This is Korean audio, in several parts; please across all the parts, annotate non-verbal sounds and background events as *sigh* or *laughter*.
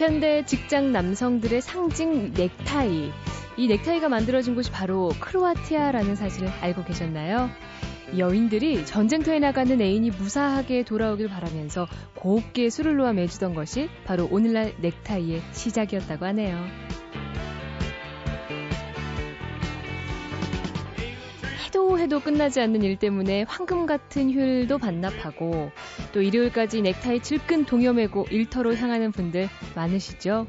현대 직장 남성들의 상징 넥타이. 이 넥타이가 만들어진 곳이 바로 크로아티아라는 사실을 알고 계셨나요? 여인들이 전쟁터에 나가는 애인이 무사하게 돌아오길 바라면서 곱게 술을 놓아 매주던 것이 바로 오늘날 넥타이의 시작이었다고 하네요. 해도 끝나지 않는 일 때문에 황금 같은 휴일도 반납하고 또 일요일까지 넥타이 질끈 동여매고 일터로 향하는 분들 많으시죠?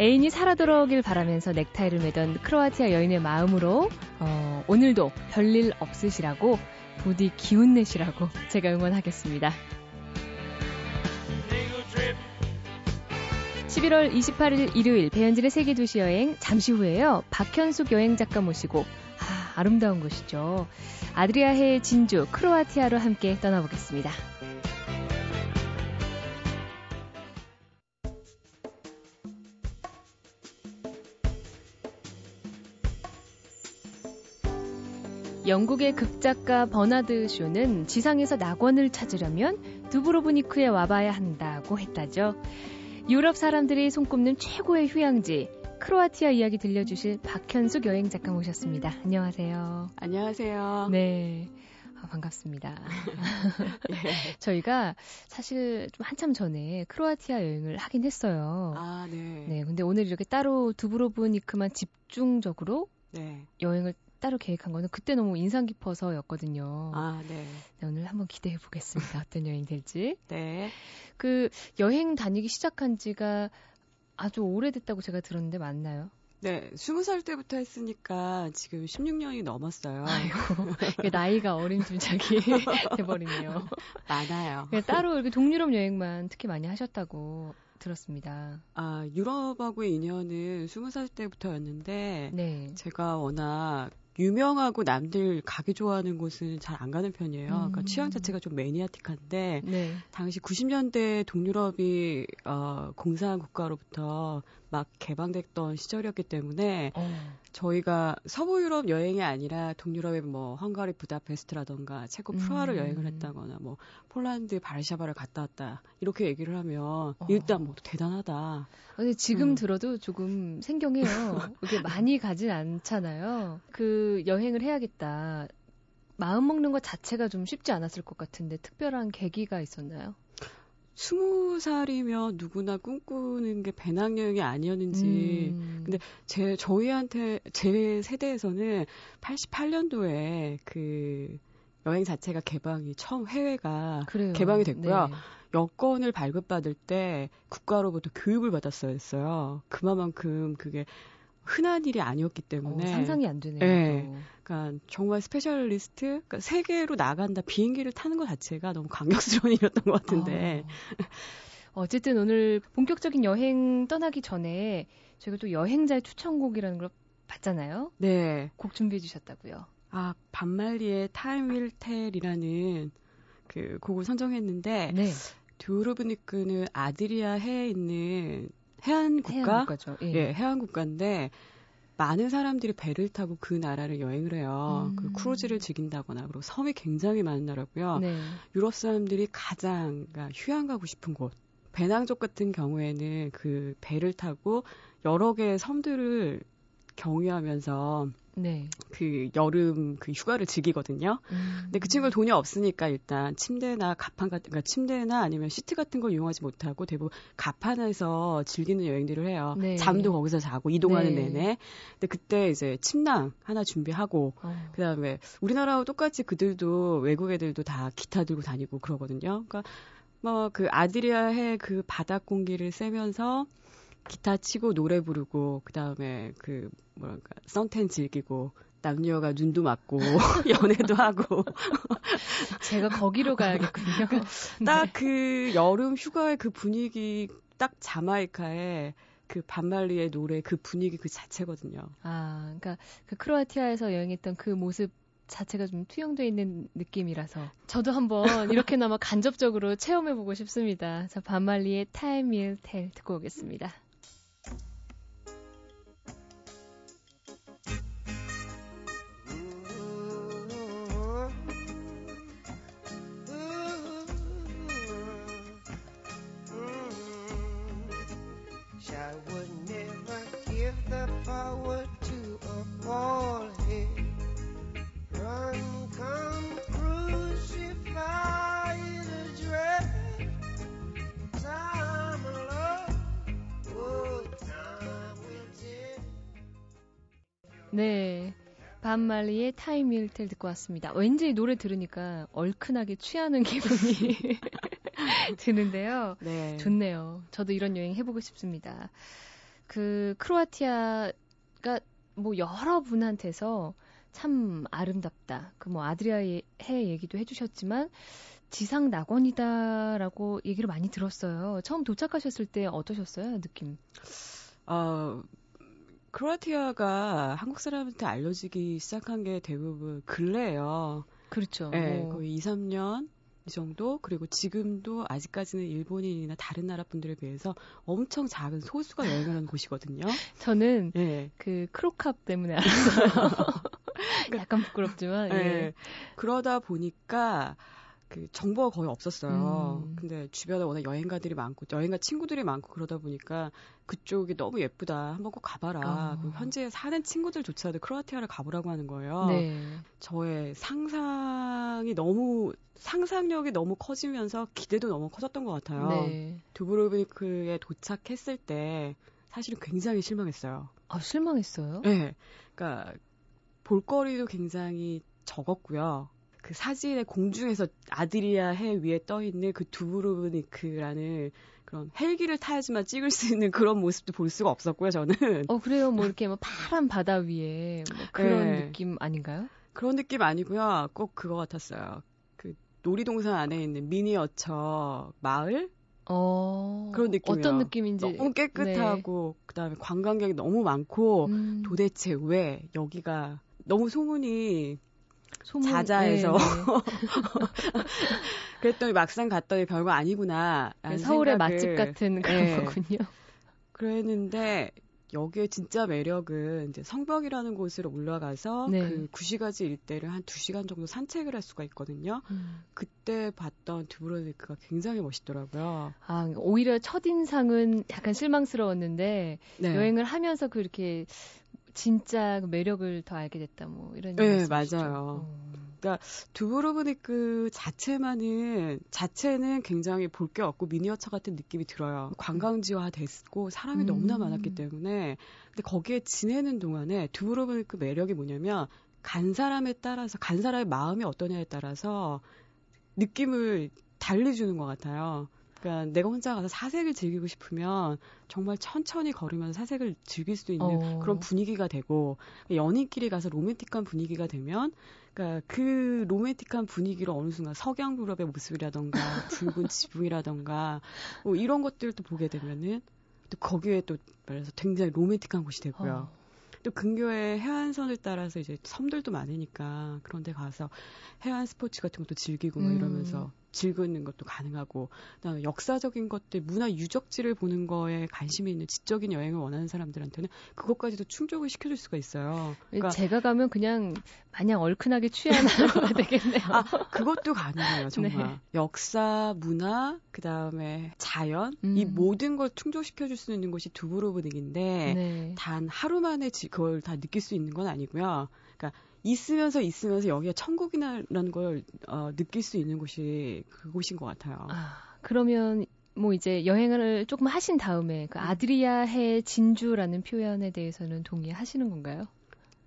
애인이 살아 돌아오길 바라면서 넥타이를 매던 크로아티아 여인의 마음으로 어, 오늘도 별일 없으시라고 부디 기운 내시라고 *laughs* 제가 응원하겠습니다. 11월 28일 일요일 배현진의 세계도시 여행 잠시 후에요. 박현숙 여행 작가 모시고 아, 아름다운 곳이죠. 아드리아해의 진주 크로아티아로 함께 떠나보겠습니다. 영국의 극작가 버나드 쇼는 지상에서 낙원을 찾으려면 두브로브니크에 와봐야 한다고 했다죠. 유럽 사람들이 손꼽는 최고의 휴양지 크로아티아 이야기 들려주실 박현숙 여행 작가 모셨습니다. 안녕하세요. 안녕하세요. 네. 아, 반갑습니다. 예. *laughs* 저희가 사실 좀 한참 전에 크로아티아 여행을 하긴 했어요. 아, 네. 네. 근데 오늘 이렇게 따로 두브로브니크만 집중적으로 네. 여행을 따로 계획한 거는 그때 너무 인상 깊어서였거든요. 아, 네. 네 오늘 한번 기대해 보겠습니다. 어떤 여행 될지. 네. 그 여행 다니기 시작한 지가 아주 오래됐다고 제가 들었는데 맞나요? 네, 20살 때부터 했으니까 지금 16년이 넘었어요. 아이고, *laughs* 나이가 어린 둘작이 *laughs* 돼버리네요. 많아요. 따로 이렇게 동유럽 여행만 특히 많이 하셨다고 들었습니다. 아, 유럽하고의 인연은 20살 때부터였는데, 네. 제가 워낙 유명하고 남들 가기 좋아하는 곳은 잘 안 가는 편이에요. 그러니까 음. 그러니까 취향 자체가 좀 매니아틱한데 네. 당시 90년대 동유럽이 어, 공산 국가로부터 막 개방됐던 시절이었기 때문에 어. 저희가 서부 유럽 여행이 아니라 동유럽의 뭐 헝가리 부다페스트라던가 체코 프라하를 음. 여행을 했다거나 뭐 폴란드 바르샤바를 갔다 왔다 이렇게 얘기를 하면 어. 일단 뭐 대단하다. 근데 지금 음. 들어도 조금 생경해요. *laughs* 그게 많이 가진 않잖아요. 그 여행을 해야겠다. 마음 먹는 것 자체가 좀 쉽지 않았을 것 같은데 특별한 계기가 있었나요? 스무 살이면 누구나 꿈꾸는 게 배낭여행이 아니었는지. 음. 근데 제, 저희한테, 제 세대에서는 88년도에 그 여행 자체가 개방이 처음 해외가 그래요. 개방이 됐고요. 네. 여권을 발급받을 때 국가로부터 교육을 받았어야 했어요. 그만큼 그게 흔한 일이 아니었기 때문에 어, 상상이 안 되네요. 네. 그러니까 정말 specialist, 그러니까 세계로 나간다 비행기를 타는 것 자체가 너무 감격스러운 *laughs* 일이었던 것 같은데. 어. 어쨌든 오늘 본격적인 여행 떠나기 전에 저희가 또 여행자의 추천곡이라는 걸 봤잖아요. 네. 곡 준비해 주셨다고요. 아, 반말리의 Time Will Tell이라는 그 곡을 선정했는데 네. 두르브니크는 아드리아 해에 있는 해안 국가, 해안. 예. 예, 해안 국가인데 많은 사람들이 배를 타고 그 나라를 여행을 해요. 음. 그 크루즈를 즐긴다거나 그리고 섬이 굉장히 많은 나라고요. 네. 유럽 사람들이 가장 그러니까 휴양 가고 싶은 곳. 배낭족 같은 경우에는 그 배를 타고 여러 개의 섬들을 경유하면서 네. 그 여름 그 휴가를 즐기거든요. 음. 근데 그 친구는 돈이 없으니까 일단 침대나 가판 같은 그러니까 침대나 아니면 시트 같은 걸 이용하지 못하고 대부분 가판에서 즐기는 여행들을 해요. 네. 잠도 거기서 자고 이동하는 네. 내내. 근데 그때 이제 침낭 하나 준비하고 어. 그다음에 우리나라와 똑같이 그들도 외국 애들도 다 기타 들고 다니고 그러거든요. 그러니까 뭐 그 아드리아해 그 바닥 공기를 쐬면서 기타 치고 노래 부르고 그다음에 그 뭐랄까 선텐 즐기고 남녀가 눈도 맞고 *laughs* 연애도 하고 *laughs* 제가 거기로 가야겠군요. 딱그 네. 여름 휴가의 그 분위기 딱 자마이카의 그 반말리의 노래 그 분위기 그 자체거든요. 아, 그러니까 그 크로아티아에서 여행했던 그 모습 자체가 좀 투영돼 있는 느낌이라서 저도 한번 이렇게나마 *laughs* 간접적으로 체험해 보고 싶습니다. 자, 반말리의 타임 일텔 듣고 오겠습니다. 반말리의 타임일텔 듣고 왔습니다. 왠지 노래 들으니까 얼큰하게 취하는 *laughs* 기분이 *laughs* 드는데요. 네. 좋네요. 저도 이런 여행 해보고 싶습니다. 그 크로아티아가 뭐 여러 분한테서 참 아름답다. 그 뭐 아드리아해 얘기도 해주셨지만 지상 낙원이다라고 얘기를 많이 들었어요. 처음 도착하셨을 때 어떠셨어요, 느낌? 어, 크로아티아가 한국 사람한테 알려지기 시작한 게 대부분 근래예요. 그렇죠. 네, 뭐. 거의 2, 3년 이 정도 그리고 지금도 아직까지는 일본인이나 다른 나라 분들에 비해서 엄청 작은 소수가 여행하는 곳이거든요. *laughs* 저는 네. 그 크로캅 때문에 알았어요. *laughs* 약간 부끄럽지만 네. 예. 그러다 보니까 그 정보가 거의 없었어요. 음. 근데 주변에 워낙 여행가들이 많고 여행가 친구들이 많고 그러다 보니까 그쪽이 너무 예쁘다. 한번 꼭 가봐라. 어. 현재 사는 친구들조차도 크로아티아를 가보라고 하는 거예요. 네. 저의 상상이 너무 상상력이 너무 커지면서 기대도 너무 커졌던 것 같아요. 네. 두브로브니크에 도착했을 때 사실은 굉장히 실망했어요. 아 실망했어요? 네. 그러니까 볼거리도 굉장히 적었고요. 그 사진에 공중에서 아드리아 해 위에 떠 있는 그 두브로브니크라는 그런 헬기를 타야지만 찍을 수 있는 그런 모습도 볼 수가 없었고요, 저는. 어, 그래요. 뭐 *laughs* 이렇게 뭐 파란 바다 위에 뭐 그런 네. 느낌 아닌가요? 그런 느낌 아니고요. 꼭 그거 같았어요. 그 놀이동산 안에 있는 미니어처 마을? 어, 그런 느낌이요. 어떤 느낌인지. 너무 깨끗하고, 네. 그 다음에 관광객이 너무 많고, 음. 도대체 왜 여기가 너무 소문이 소문, 자자해서 네, 네. *laughs* 그랬더니 막상 갔더니 별거 아니구나. 서울의 맛집 같은 그런 네. 거군요. 그랬는데 여기에 진짜 매력은 이제 성벽이라는 곳으로 올라가서 네. 그 구시가지 일대를 한 두시간 정도 산책을 할 수가 있거든요. 음. 그때 봤던 드브로니크가 굉장히 멋있더라고요. 아, 오히려 첫인상은 약간 실망스러웠는데 네. 여행을 하면서 그렇게 진짜 그 매력을 더 알게 됐다 뭐 이런 네 맞아요. 어. 그러니까 두브로브니크 자체만은 자체는 굉장히 볼 게 없고 미니어처 같은 느낌이 들어요. 관광지화 됐고 사람이 음. 너무나 많았기 때문에 근데 거기에 지내는 동안에 두브로브니크 매력이 뭐냐면 간 사람에 따라서 간 사람의 마음이 어떠냐에 따라서 느낌을 달리 주는 것 같아요. 그러니까 내가 혼자 가서 사색을 즐기고 싶으면 정말 천천히 걸으면서 사색을 즐길 수 있는 어. 그런 분위기가 되고 연인끼리 가서 로맨틱한 분위기가 되면 그러니까 그 로맨틱한 분위기로 어느 순간 석양 유럽의 모습이라던가 *laughs* 붉은 지붕이라던가 뭐 이런 것들도 보게 되면은 또 거기에 또 말해서 굉장히 로맨틱한 곳이 되고요. 어. 또 근교에 해안선을 따라서 이제 섬들도 많으니까 그런 데 가서 해안 스포츠 같은 것도 즐기고 뭐 이러면서 음. 즐기는 것도 가능하고 그다음에 역사적인 것들 문화 유적지를 보는 거에 관심이 있는 지적인 여행을 원하는 사람들한테는 그것까지도 충족을 시켜줄 수가 있어요. 그러니까 제가 가면 그냥 마냥 얼큰하게 취하는 *laughs* 거 되겠네요. 아 그것도 가능해요 정말 네. 역사 문화 그 다음에 자연 음. 이 모든 걸 충족시켜줄 수 있는 곳이 두브로브닉인데 네. 단 하루 만에 그걸 다 느낄 수 있는 건 아니고요. 그러니까 있으면서 있으면서 여기가 천국이라는 걸 어, 느낄 수 있는 곳이 그곳인 것 같아요. 아, 그러면 뭐 이제 여행을 조금 하신 다음에 그 음. 아드리아해 진주라는 표현에 대해서는 동의하시는 건가요?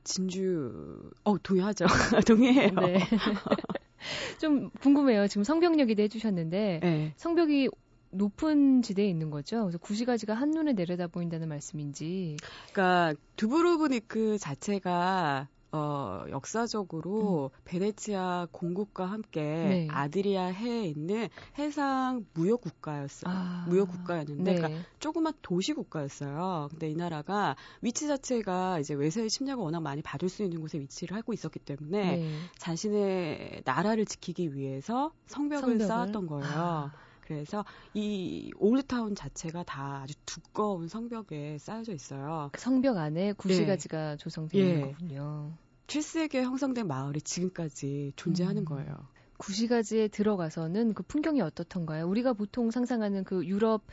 진주, 어 동의하죠. *laughs* 동의해요. 네. *laughs* 좀 궁금해요. 지금 성벽역이도 해주셨는데 네. 성벽이 높은 지대에 있는 거죠. 그래서 구시가지가 한눈에 내려다 보인다는 말씀인지. 그러니까 두브로브니크 자체가 어, 역사적으로 음. 베네치아 공국과 함께 네. 아드리아 해에 있는 해상 무역 국가였어요. 아. 무역 국가였는데, 네. 그러니까 조그만 도시 국가였어요. 근데 이 나라가 위치 자체가 이제 외세의 침략을 워낙 많이 받을 수 있는 곳에 위치를 하고 있었기 때문에 네. 자신의 나라를 지키기 위해서 성벽을, 성벽을? 쌓았던 거예요. 아. 그래서 이 올드타운 자체가 다 아주 두꺼운 성벽에 쌓여져 있어요. 그 성벽 안에 구시가지가 네. 조성되어 있는 예. 거군요. 7세기에 형성된 마을이 지금까지 존재하는 음. 거예요. 구시가지에 들어가서는 그 풍경이 어떻던가요? 우리가 보통 상상하는 그 유럽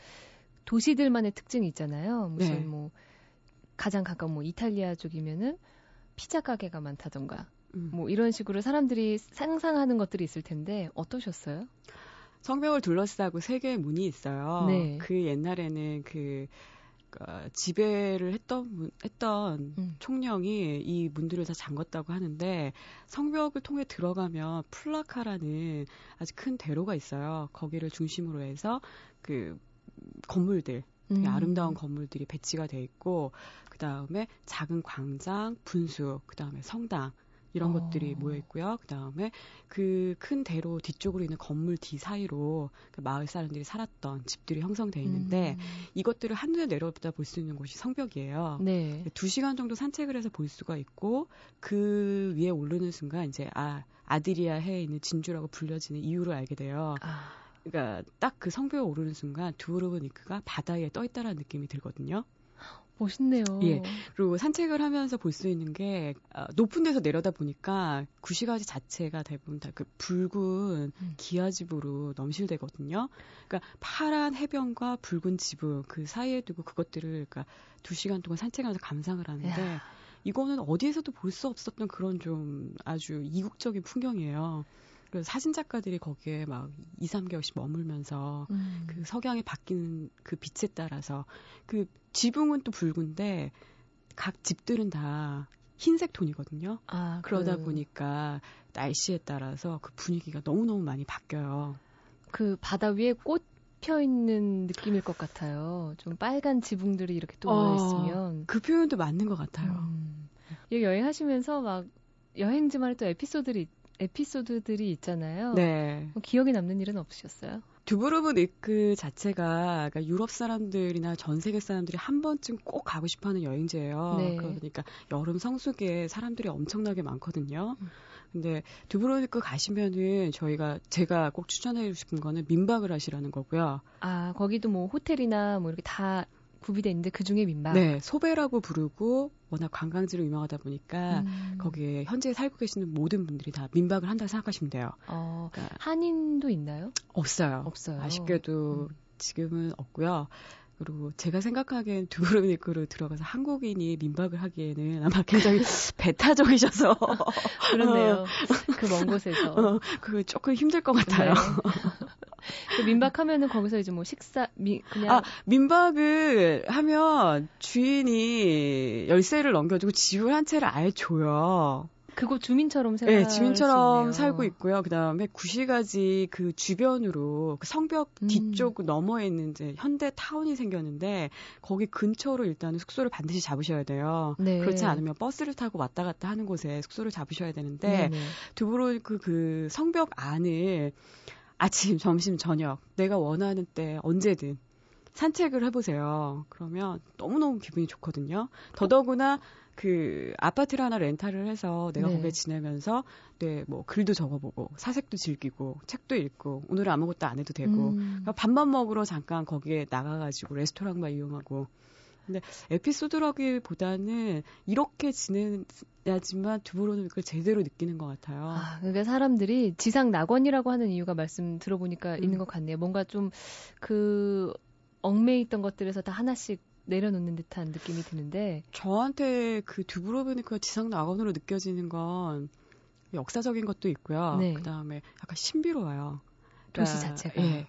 도시들만의 특징이 있잖아요. 무슨 네. 뭐 가장 가까운 뭐 이탈리아 쪽이면은 피자 가게가 많다던가 음. 뭐 이런 식으로 사람들이 상상하는 것들이 있을 텐데 어떠셨어요? 성벽을 둘러싸고 세 개의 문이 있어요. 네. 그 옛날에는 그 그러니까 지배를 했던 했던 음. 총령이 이 문들을 다 잠궜다고 하는데 성벽을 통해 들어가면 플라카라는 아주 큰 대로가 있어요. 거기를 중심으로 해서 그 건물들 되게 음. 아름다운 건물들이 배치가 돼 있고 그 다음에 작은 광장, 분수, 그 다음에 성당 이런 어. 것들이 모여 있고요. 그 다음에 그 큰 대로 뒤쪽으로 있는 건물 뒤 사이로 그 마을 사람들이 살았던 집들이 형성돼 있는데 음. 이것들을 한눈에 내려다 볼 수 있는 곳이 성벽이에요. 네. 두 시간 정도 산책을 해서 볼 수가 있고 그 위에 오르는 순간 이제 아 아드리아 해에 있는 진주라고 불려지는 이유를 알게 돼요. 아. 그러니까 딱 그 성벽에 오르는 순간 두오르브니크가 바다 위에 떠 있다라는 느낌이 들거든요. 멋있네요. 예. 그리고 산책을 하면서 볼 수 있는 게 어, 높은 데서 내려다 보니까 구시가지 자체가 대부분 다 그 붉은 음. 기아집으로 넘실대거든요. 그러니까 파란 해변과 붉은 지붕 그 사이에 두고 그것들을 그러니까 두 시간 동안 산책하면서 감상을 하는데 야. 이거는 어디에서도 볼 수 없었던 그런 좀 아주 이국적인 풍경이에요. 그래서 사진 작가들이 거기에 막 2, 3개월씩 머물면서 음. 그 석양이 바뀌는 그 빛에 따라서 그 지붕은 또 붉은데 각 집들은 다 흰색 톤이거든요. 아, 그러다 그... 보니까 날씨에 따라서 그 분위기가 너무너무 많이 바뀌어요. 그 바다 위에 꽃펴 있는 느낌일 것 같아요. 좀 빨간 지붕들이 이렇게 또 어, 있으면 그 표현도 맞는 것 같아요. 음. 여행하시면서 막 여행지만의 또 에피소드들이 에피소드들이 있잖아요. 네. 뭐 기억에 남는 일은 없으셨어요? 두브로브니크 자체가 그러니까 유럽 사람들이나 전 세계 사람들이 한 번쯤 꼭 가고 싶어하는 여행지예요. 네. 그러니까 여름 성수기에 사람들이 엄청나게 많거든요. 음. 근데 두브로니크 가시면은 저희가 제가 꼭 추천해 주고 싶은 거는 민박을 하시라는 거고요. 아 거기도 뭐 호텔이나 뭐 이렇게 다 구비돼 있는데 그 중에 민박. 네, 소배라고 부르고 워낙 관광지로 유명하다 보니까 음. 거기에 현재 살고 계시는 모든 분들이 다 민박을 한다 생각하시면 돼요. 어, 그러니까 한인도 있나요? 없어요. 없어요. 아쉽게도 음. 지금은 없고요. 그리고 제가 생각하기엔 두브로니크로 들어가서 한국인이 민박을 하기에는 아마 굉장히 *laughs* 배타적이셔서 그렇네요. *laughs* 그 먼 곳에서 어, 그 조금 힘들 것 같아요. 네. *laughs* 그 민박하면은 거기서 이제 뭐 식사 미 그냥 아 민박을 하면 주인이 열쇠를 넘겨주고 지불 한 채를 아예 줘요. 그곳 주민처럼 생활 네, 주민처럼 살고 있고요. 그다음에 구시가지 그 주변으로 그 성벽 음. 뒤쪽 너머에 있는 이제 현대 타운이 생겼는데 거기 근처로 일단은 숙소를 반드시 잡으셔야 돼요. 네. 그렇지 않으면 버스를 타고 왔다 갔다 하는 곳에 숙소를 잡으셔야 되는데 두브로그 그 성벽 안을 아침, 점심, 저녁 내가 원하는 때 언제든 산책을 해보세요. 그러면 너무너무 기분이 좋거든요. 더더구나 그 아파트를 하나 렌탈을 해서 내가 네. 거기에 지내면서 네, 뭐 글도 적어보고 사색도 즐기고 책도 읽고 오늘은 아무것도 안 해도 되고 음. 그러니까 밥만 먹으러 잠깐 거기에 나가가지고 레스토랑만 이용하고 근데 에피소드라기보다는 이렇게 지내야지만 두부로는 그걸 제대로 느끼는 것 같아요. 아, 그러니까 사람들이 지상 낙원이라고 하는 이유가 말씀 들어보니까 음. 있는 것 같네요. 뭔가 좀 그 얽매여 있던 것들에서 다 하나씩 내려놓는 듯한 느낌이 드는데 저한테 그 두브로브니크가 지상 낙원으로 느껴지는 건 역사적인 것도 있고요. 네. 그다음에 약간 신비로워요. 그러니까, 도시 자체가. 예.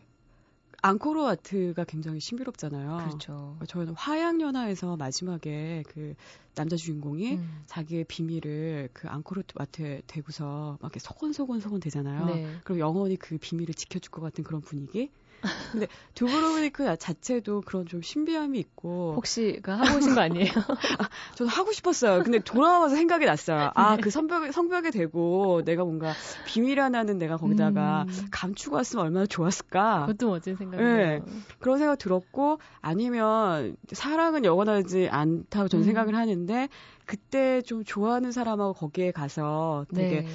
앙코르 와트가 굉장히 신비롭잖아요. 그렇죠. 저는 화양연화에서 마지막에 그 남자 주인공이 음. 자기의 비밀을 그 앙코르 와트에 대고서 막 이렇게 소곤소곤 소곤 되잖아요. 네. 그럼 영원히 그 비밀을 지켜줄 것 같은 그런 분위기. *laughs* 근데 두브로브니크 자체도 그런 좀 신비함이 있고 혹시 그 하고 오신 거 아니에요? *laughs* 아, 저도 하고 싶었어요. 근데 돌아와서 생각이 났어요. 아그 네. 성벽에 성벽에 대고 내가 뭔가 비밀 하나는 내가 거기다가 음. 감추고 왔으면 얼마나 좋았을까. 그것도 멋진 생각이에요. 네. 그런 생각 들었고 아니면 사랑은 영원하지 않다고 저는 음. 생각을 하는데 그때 좀 좋아하는 사람하고 거기에 가서 되게 네.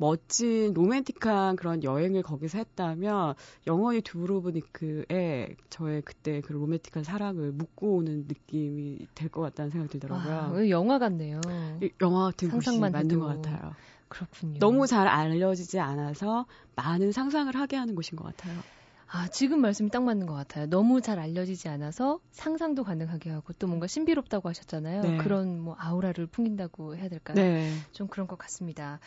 멋진 로맨틱한 그런 여행을 거기서 했다면 영원히 두브로브니크에 저의 그때 그 로맨틱한 사랑을 묻고 오는 느낌이 될 것 같다는 생각이 들더라고요. 아, 영화 같네요. 영화 같은 곳이 맞는 것 같아요. 그렇군요. 너무 잘 알려지지 않아서 많은 상상을 하게 하는 곳인 것 같아요. 아, 지금 말씀이 딱 맞는 것 같아요. 너무 잘 알려지지 않아서 상상도 가능하게 하고 또 뭔가 신비롭다고 하셨잖아요. 네. 그런 뭐 아우라를 풍긴다고 해야 될까요? 네. 좀 그런 것 같습니다.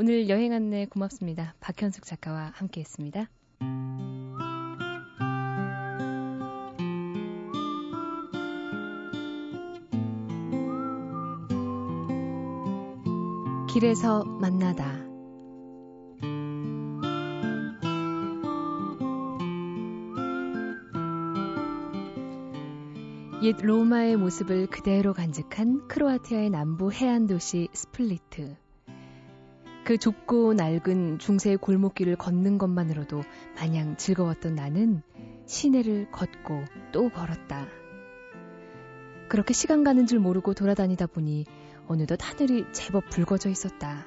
오늘 여행 안내 고맙습니다. 박현숙 작가와 함께 했습니다. 길에서 만나다. 옛 로마의 모습을 그대로 간직한 크로아티아의 남부 해안 도시 스플리트. 그 좁고 낡은 중세의 골목길을 걷는 것만으로도 마냥 즐거웠던 나는 시내를 걷고 또 걸었다. 그렇게 시간 가는 줄 모르고 돌아다니다 보니 어느덧 하늘이 제법 붉어져 있었다.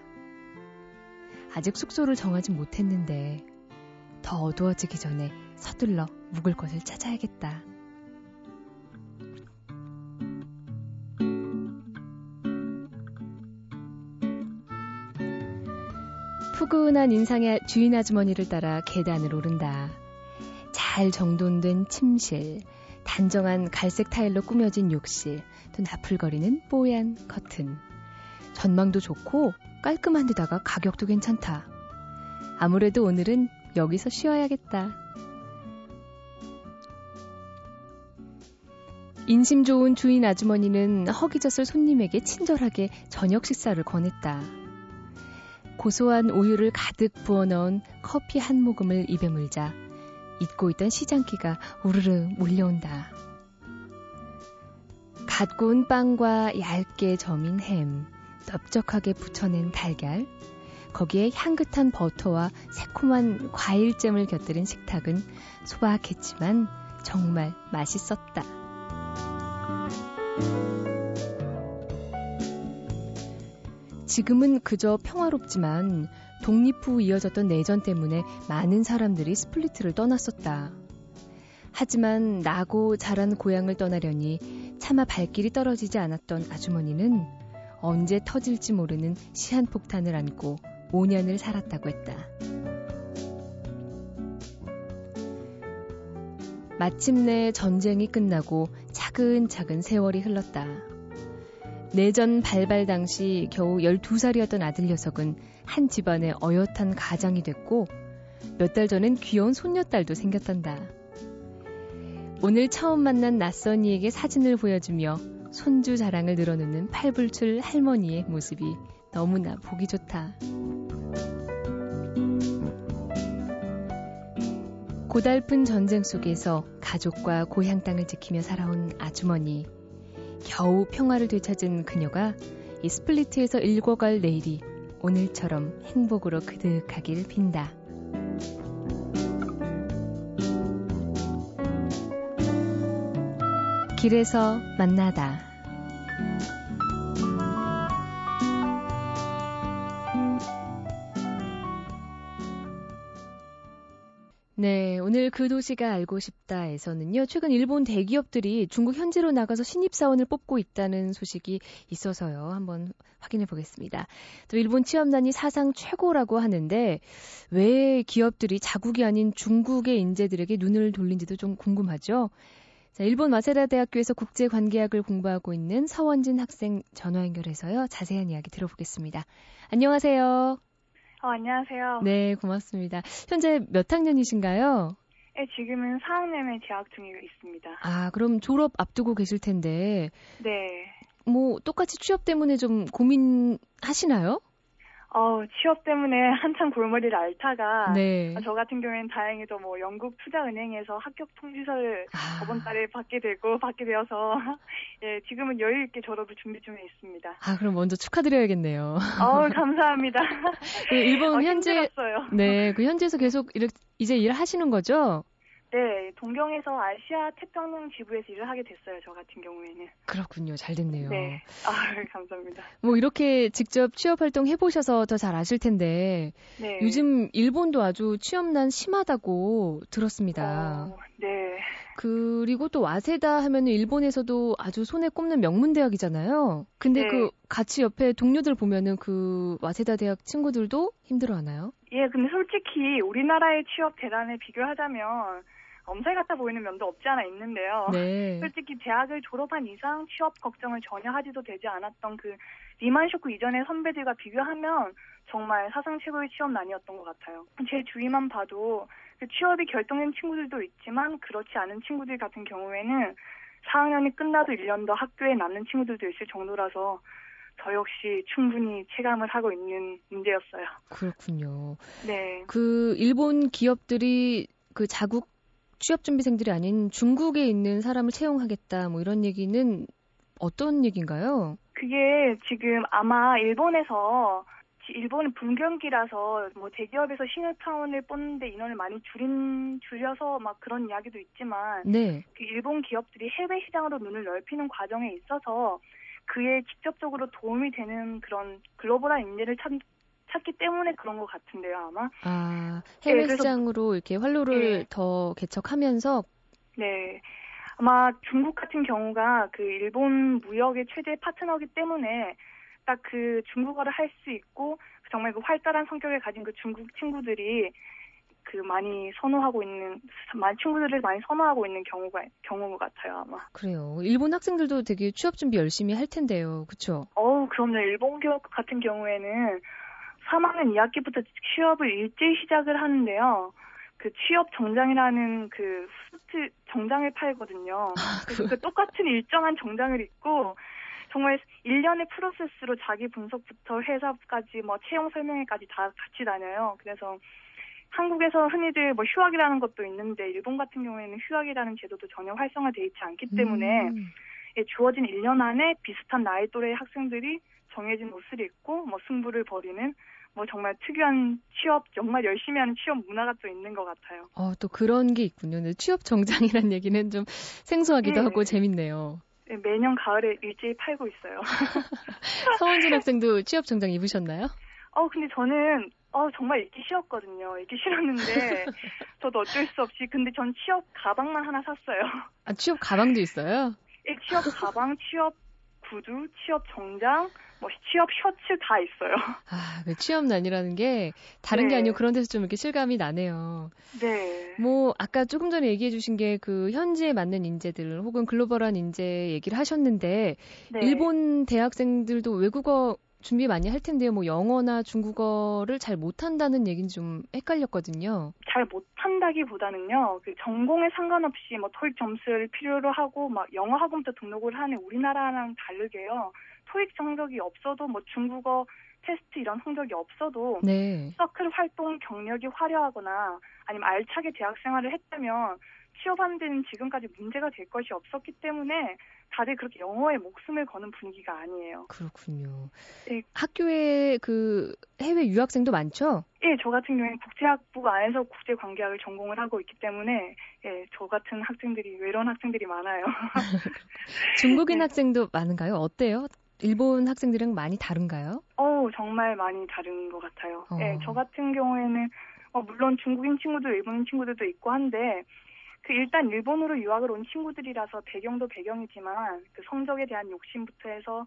아직 숙소를 정하지 못했는데 더 어두워지기 전에 서둘러 묵을 곳을 찾아야겠다. 푸근한 인상의 주인 아주머니를 따라 계단을 오른다. 잘 정돈된 침실, 단정한 갈색 타일로 꾸며진 욕실, 또 나풀거리는 뽀얀 커튼. 전망도 좋고 깔끔한 데다가 가격도 괜찮다. 아무래도 오늘은 여기서 쉬어야겠다. 인심 좋은 주인 아주머니는 허기졌을 손님에게 친절하게 저녁 식사를 권했다. 고소한 우유를 가득 부어 넣은 커피 한 모금을 입에 물자 잊고 있던 시장기가 우르르 몰려온다. 갓 구운 빵과 얇게 점인 햄, 넓적하게 부쳐낸 달걀, 거기에 향긋한 버터와 새콤한 과일잼을 곁들인 식탁은 소박했지만 정말 맛있었다. 지금은 그저 평화롭지만 독립 후 이어졌던 내전 때문에 많은 사람들이 스플리트를 떠났었다. 하지만 나고 자란 고향을 떠나려니 차마 발길이 떨어지지 않았던 아주머니는 언제 터질지 모르는 시한폭탄을 안고 5년을 살았다고 했다. 마침내 전쟁이 끝나고 차근차근 세월이 흘렀다. 내전 발발 당시 겨우 12살이었던 아들 녀석은 한 집안의 어엿한 가장이 됐고 몇 달 전엔 귀여운 손녀딸도 생겼단다. 오늘 처음 만난 낯선이에게 사진을 보여주며 손주 자랑을 늘어놓는 팔불출 할머니의 모습이 너무나 보기 좋다. 고달픈 전쟁 속에서 가족과 고향 땅을 지키며 살아온 아주머니. 겨우 평화를 되찾은 그녀가 이 스플리트에서 읽어갈 내일이 오늘처럼 행복으로 그득하길 빈다. 길에서 만나다. 오늘 그 도시가 알고 싶다에서는요, 최근 일본 대기업들이 중국 현지로 나가서 신입사원을 뽑고 있다는 소식이 있어서요, 한번 확인해 보겠습니다. 또 일본 취업난이 사상 최고라고 하는데, 왜 기업들이 자국이 아닌 중국의 인재들에게 눈을 돌린지도 좀 궁금하죠? 자, 일본 와세다 대학교에서 국제관계학을 공부하고 있는 서원진 학생 전화 연결해서요, 자세한 이야기 들어보겠습니다. 안녕하세요. 어, 안녕하세요. 네, 고맙습니다. 현재 몇 학년이신가요? 네, 지금은 4학년에 재학 중이고 있습니다. 아, 그럼 졸업 앞두고 계실 텐데. 네. 뭐, 똑같이 취업 때문에 좀 고민하시나요? 어, 취업 때문에 *laughs* 한참 골머리를 앓다가 네. 저 같은 경우에는 다행히도 뭐 영국 투자은행에서 합격 통지서를 아. 저번 달에 받게 되고 받게 되어서 *laughs* 예, 지금은 여유 있게 졸업을 준비 중에 있습니다. 아, 그럼 먼저 축하드려야겠네요. 어, *laughs* 감사합니다. 그 일본 어, 현재 힘들었어요. 네, 그 현지에서 계속 이렇게 이제 일하시는 거죠? 네, 동경에서 아시아 태평양 지부에서 일을 하게 됐어요. 저 같은 경우에는. 그렇군요. 잘 됐네요. 네. 아, *laughs* 감사합니다. 뭐 이렇게 직접 취업 활동 해 보셔서 더 잘 아실 텐데 네. 요즘 일본도 아주 취업난 심하다고 들었습니다. 어, 네. 그리고 또 와세다 하면 일본에서도 아주 손에 꼽는 명문 대학이잖아요. 근데 네. 그 같이 옆에 동료들 보면은 그 와세다 대학 친구들도 힘들어 하나요? 예, 근데 솔직히 우리나라의 취업 대란에 비교하자면 엄살 같아 보이는 면도 없지 않아 있는데요. 네. *laughs* 솔직히 대학을 졸업한 이상 취업 걱정을 전혀 하지도 되지 않았던 그 리만 쇼크 이전의 선배들과 비교하면 정말 사상 최고의 취업난이었던 것 같아요. 제 주위만 봐도 그 취업이 결정된 친구들도 있지만 그렇지 않은 친구들 같은 경우에는 4학년이 끝나도 1년 더 학교에 남는 친구들도 있을 정도라서 저 역시 충분히 체감을 하고 있는 문제였어요. 그렇군요. 네. 그 일본 기업들이 그 자국 취업 준비생들이 아닌 중국에 있는 사람을 채용하겠다 뭐 이런 얘기는 어떤 얘기인가요? 그게 지금 아마 일본에서 일본은 분경기라서 뭐 대기업에서 신입사원을 뽑는데 인원을 많이 줄인 줄여서 막 그런 이야기도 있지만 네. 그 일본 기업들이 해외 시장으로 눈을 넓히는 과정에 있어서 그에 직접적으로 도움이 되는 그런 글로벌한 인재를 찾, 찾기 때문에 그런 것 같은데요, 아마. 아, 해외 네, 시장으로 이렇게 활로를 네. 더 개척하면서 네. 아마 중국 같은 경우가 그 일본 무역의 최대 파트너기 때문에 딱 그 중국어를 할 수 있고 정말 그 활달한 성격을 가진 그 중국 친구들이 그 많이 선호하고 있는 많은 친구들을 많이 선호하고 있는 경우가 경우인 것 같아요 아마. 그래요. 일본 학생들도 되게 취업 준비 열심히 할 텐데요, 그렇죠? 어우 그럼요. 일본 기업 같은 경우에는 3학년 2학기부터 취업을 일제히 시작을 하는데요. 그 취업 정장이라는 그 수트 정장을 팔거든요. 아, 그래서 그 똑같은 일정한 정장을 입고 정말 1년의 프로세스로 자기 분석부터 회사까지 뭐 채용 설명회까지 다 같이 다녀요. 그래서 한국에서 흔히들 뭐 휴학이라는 것도 있는데 일본 같은 경우에는 휴학이라는 제도도 전혀 활성화돼 있지 않기 때문에 음. 예, 주어진 1년 안에 비슷한 나이 또래의 학생들이 정해진 옷을 입고 뭐 승부를 벌이는 뭐 정말 특이한 취업 정말 열심히 하는 취업 문화가 또 있는 것 같아요. 어, 또 그런 게 있군요. 취업 정장이라는 *laughs* 얘기는 좀 생소하기도 네. 하고 재밌네요. 네, 매년 가을에 일제히 팔고 있어요. *laughs* 서원진 학생도 취업 정장 입으셨나요? 어, 근데 저는 어 정말 읽기 싫었거든요. 읽기 싫었는데 *laughs* 저도 어쩔 수 없이 근데 전 취업 가방만 하나 샀어요. 아 취업 가방도 있어요? 예, 취업 가방, 취업 구두, 취업 정장, 뭐 취업 셔츠 다 있어요. *laughs* 아, 그 취업난이라는 게 다른 네. 게 아니고 그런 데서 좀 이렇게 실감이 나네요. 네. 뭐 아까 조금 전에 얘기해 주신 게 그 현지에 맞는 인재들 혹은 글로벌한 인재 얘기를 하셨는데 네. 일본 대학생들도 외국어 준비 많이 할 텐데요. 뭐 영어나 중국어를 잘 못한다는 얘기는 좀 헷갈렸거든요. 잘 못한다기보다는요. 그 전공에 상관없이 뭐 토익 점수를 필요로 하고 막 영어 학원부터 등록을 하는 우리나라랑 다르게요. 토익 성적이 없어도 뭐 중국어 테스트 이런 성적이 없어도 네. 서클 활동 경력이 화려하거나 아니면 알차게 대학 생활을 했다면 취업하는 데는 지금까지 문제가 될 것이 없었기 때문에 다들 그렇게 영어에 목숨을 거는 분위기가 아니에요. 그렇군요. 네. 학교에 그 해외 유학생도 많죠? 예, 저 같은 경우에는 국제학부 안에서 국제관계학을 전공을 하고 있기 때문에 예, 저 같은 학생들이 외로운 학생들이 많아요. *laughs* 중국인 네. 학생도 많은가요? 어때요? 일본 학생들은 많이 다른가요? 어, 정말 많이 다른 것 같아요. 어. 예, 저 같은 경우에는 어, 물론 중국인 친구도 일본인 친구들도 있고 한데 그 일단 일본으로 유학을 온 친구들이라서 배경도 배경이지만 그 성적에 대한 욕심부터 해서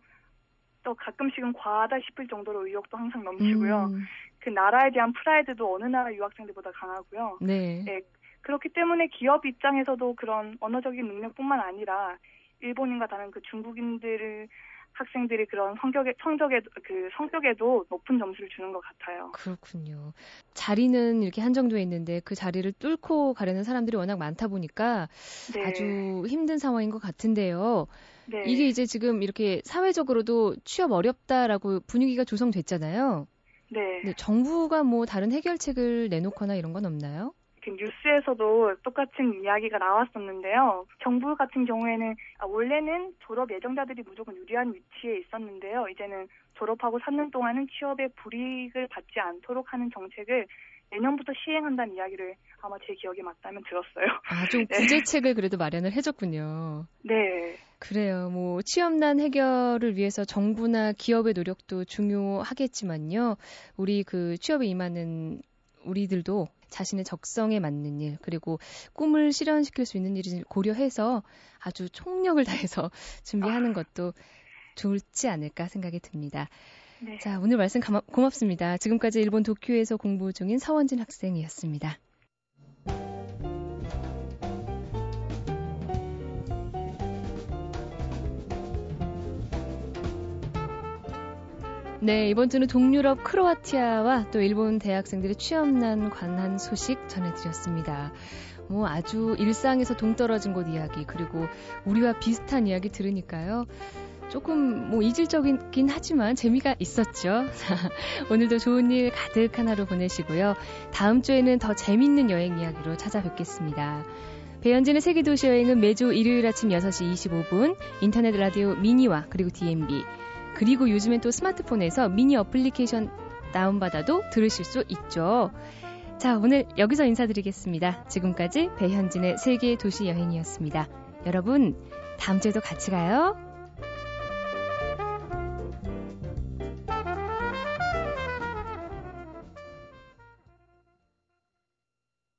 또 가끔씩은 과하다 싶을 정도로 의욕도 항상 넘치고요. 음. 그 나라에 대한 프라이드도 어느 나라 유학생들보다 강하고요. 네. 네. 그렇기 때문에 기업 입장에서도 그런 언어적인 능력뿐만 아니라 일본인과 다른 그 중국인들을 학생들이 그런 성격에 성적에 그 성격에도 높은 점수를 주는 것 같아요. 그렇군요. 자리는 이렇게 한정돼 있는데 그 자리를 뚫고 가려는 사람들이 워낙 많다 보니까 네. 아주 힘든 상황인 것 같은데요. 네. 이게 이제 지금 이렇게 사회적으로도 취업 어렵다라고 분위기가 조성됐잖아요. 네. 정부가 뭐 다른 해결책을 내놓거나 이런 건 없나요? 그 뉴스에서도 똑같은 이야기가 나왔었는데요. 정부 같은 경우에는 아, 원래는 졸업 예정자들이 무조건 유리한 위치에 있었는데요. 이제는 졸업하고 3년 동안은 취업에 불이익을 받지 않도록 하는 정책을 내년부터 시행한다는 이야기를 아마 제 기억에 맞다면 들었어요. 아, 좀 *laughs* 네. 구제책을 네. 그래도 마련을 해줬군요. 네. 그래요. 뭐, 취업난 해결을 위해서 정부나 기업의 노력도 중요하겠지만요. 우리 그 취업에 임하는 우리들도 자신의 적성에 맞는 일, 그리고 꿈을 실현시킬 수 있는 일을 고려해서 아주 총력을 다해서 *laughs* 준비하는 아. 것도 좋지 않을까 생각이 듭니다. 네. 자, 오늘 말씀 고맙습니다. 지금까지 일본 도쿄에서 공부 중인 서원진 학생이었습니다. 네, 이번 주는 동유럽 크로아티아와 또 일본 대학생들의 취업난 관한 소식 전해드렸습니다. 뭐 아주 일상에서 동떨어진 곳 이야기, 그리고 우리와 비슷한 이야기 들으니까요. 조금 뭐 이질적이긴 하지만 재미가 있었죠. *laughs* 오늘도 좋은 일 가득한 하루 보내시고요. 다음 주에는 더 재밌는 여행 이야기로 찾아뵙겠습니다. 배현진의 세계도시 여행은 매주 일요일 아침 6시 25분 인터넷 라디오 미니와 그리고 DMB 그리고 요즘엔 또 스마트폰에서 미니 어플리케이션 다운받아도 들으실 수 있죠. 자, 오늘 여기서 인사드리겠습니다. 지금까지 배현진의 세계 도시 여행이었습니다. 여러분, 다음 주에도 같이 가요.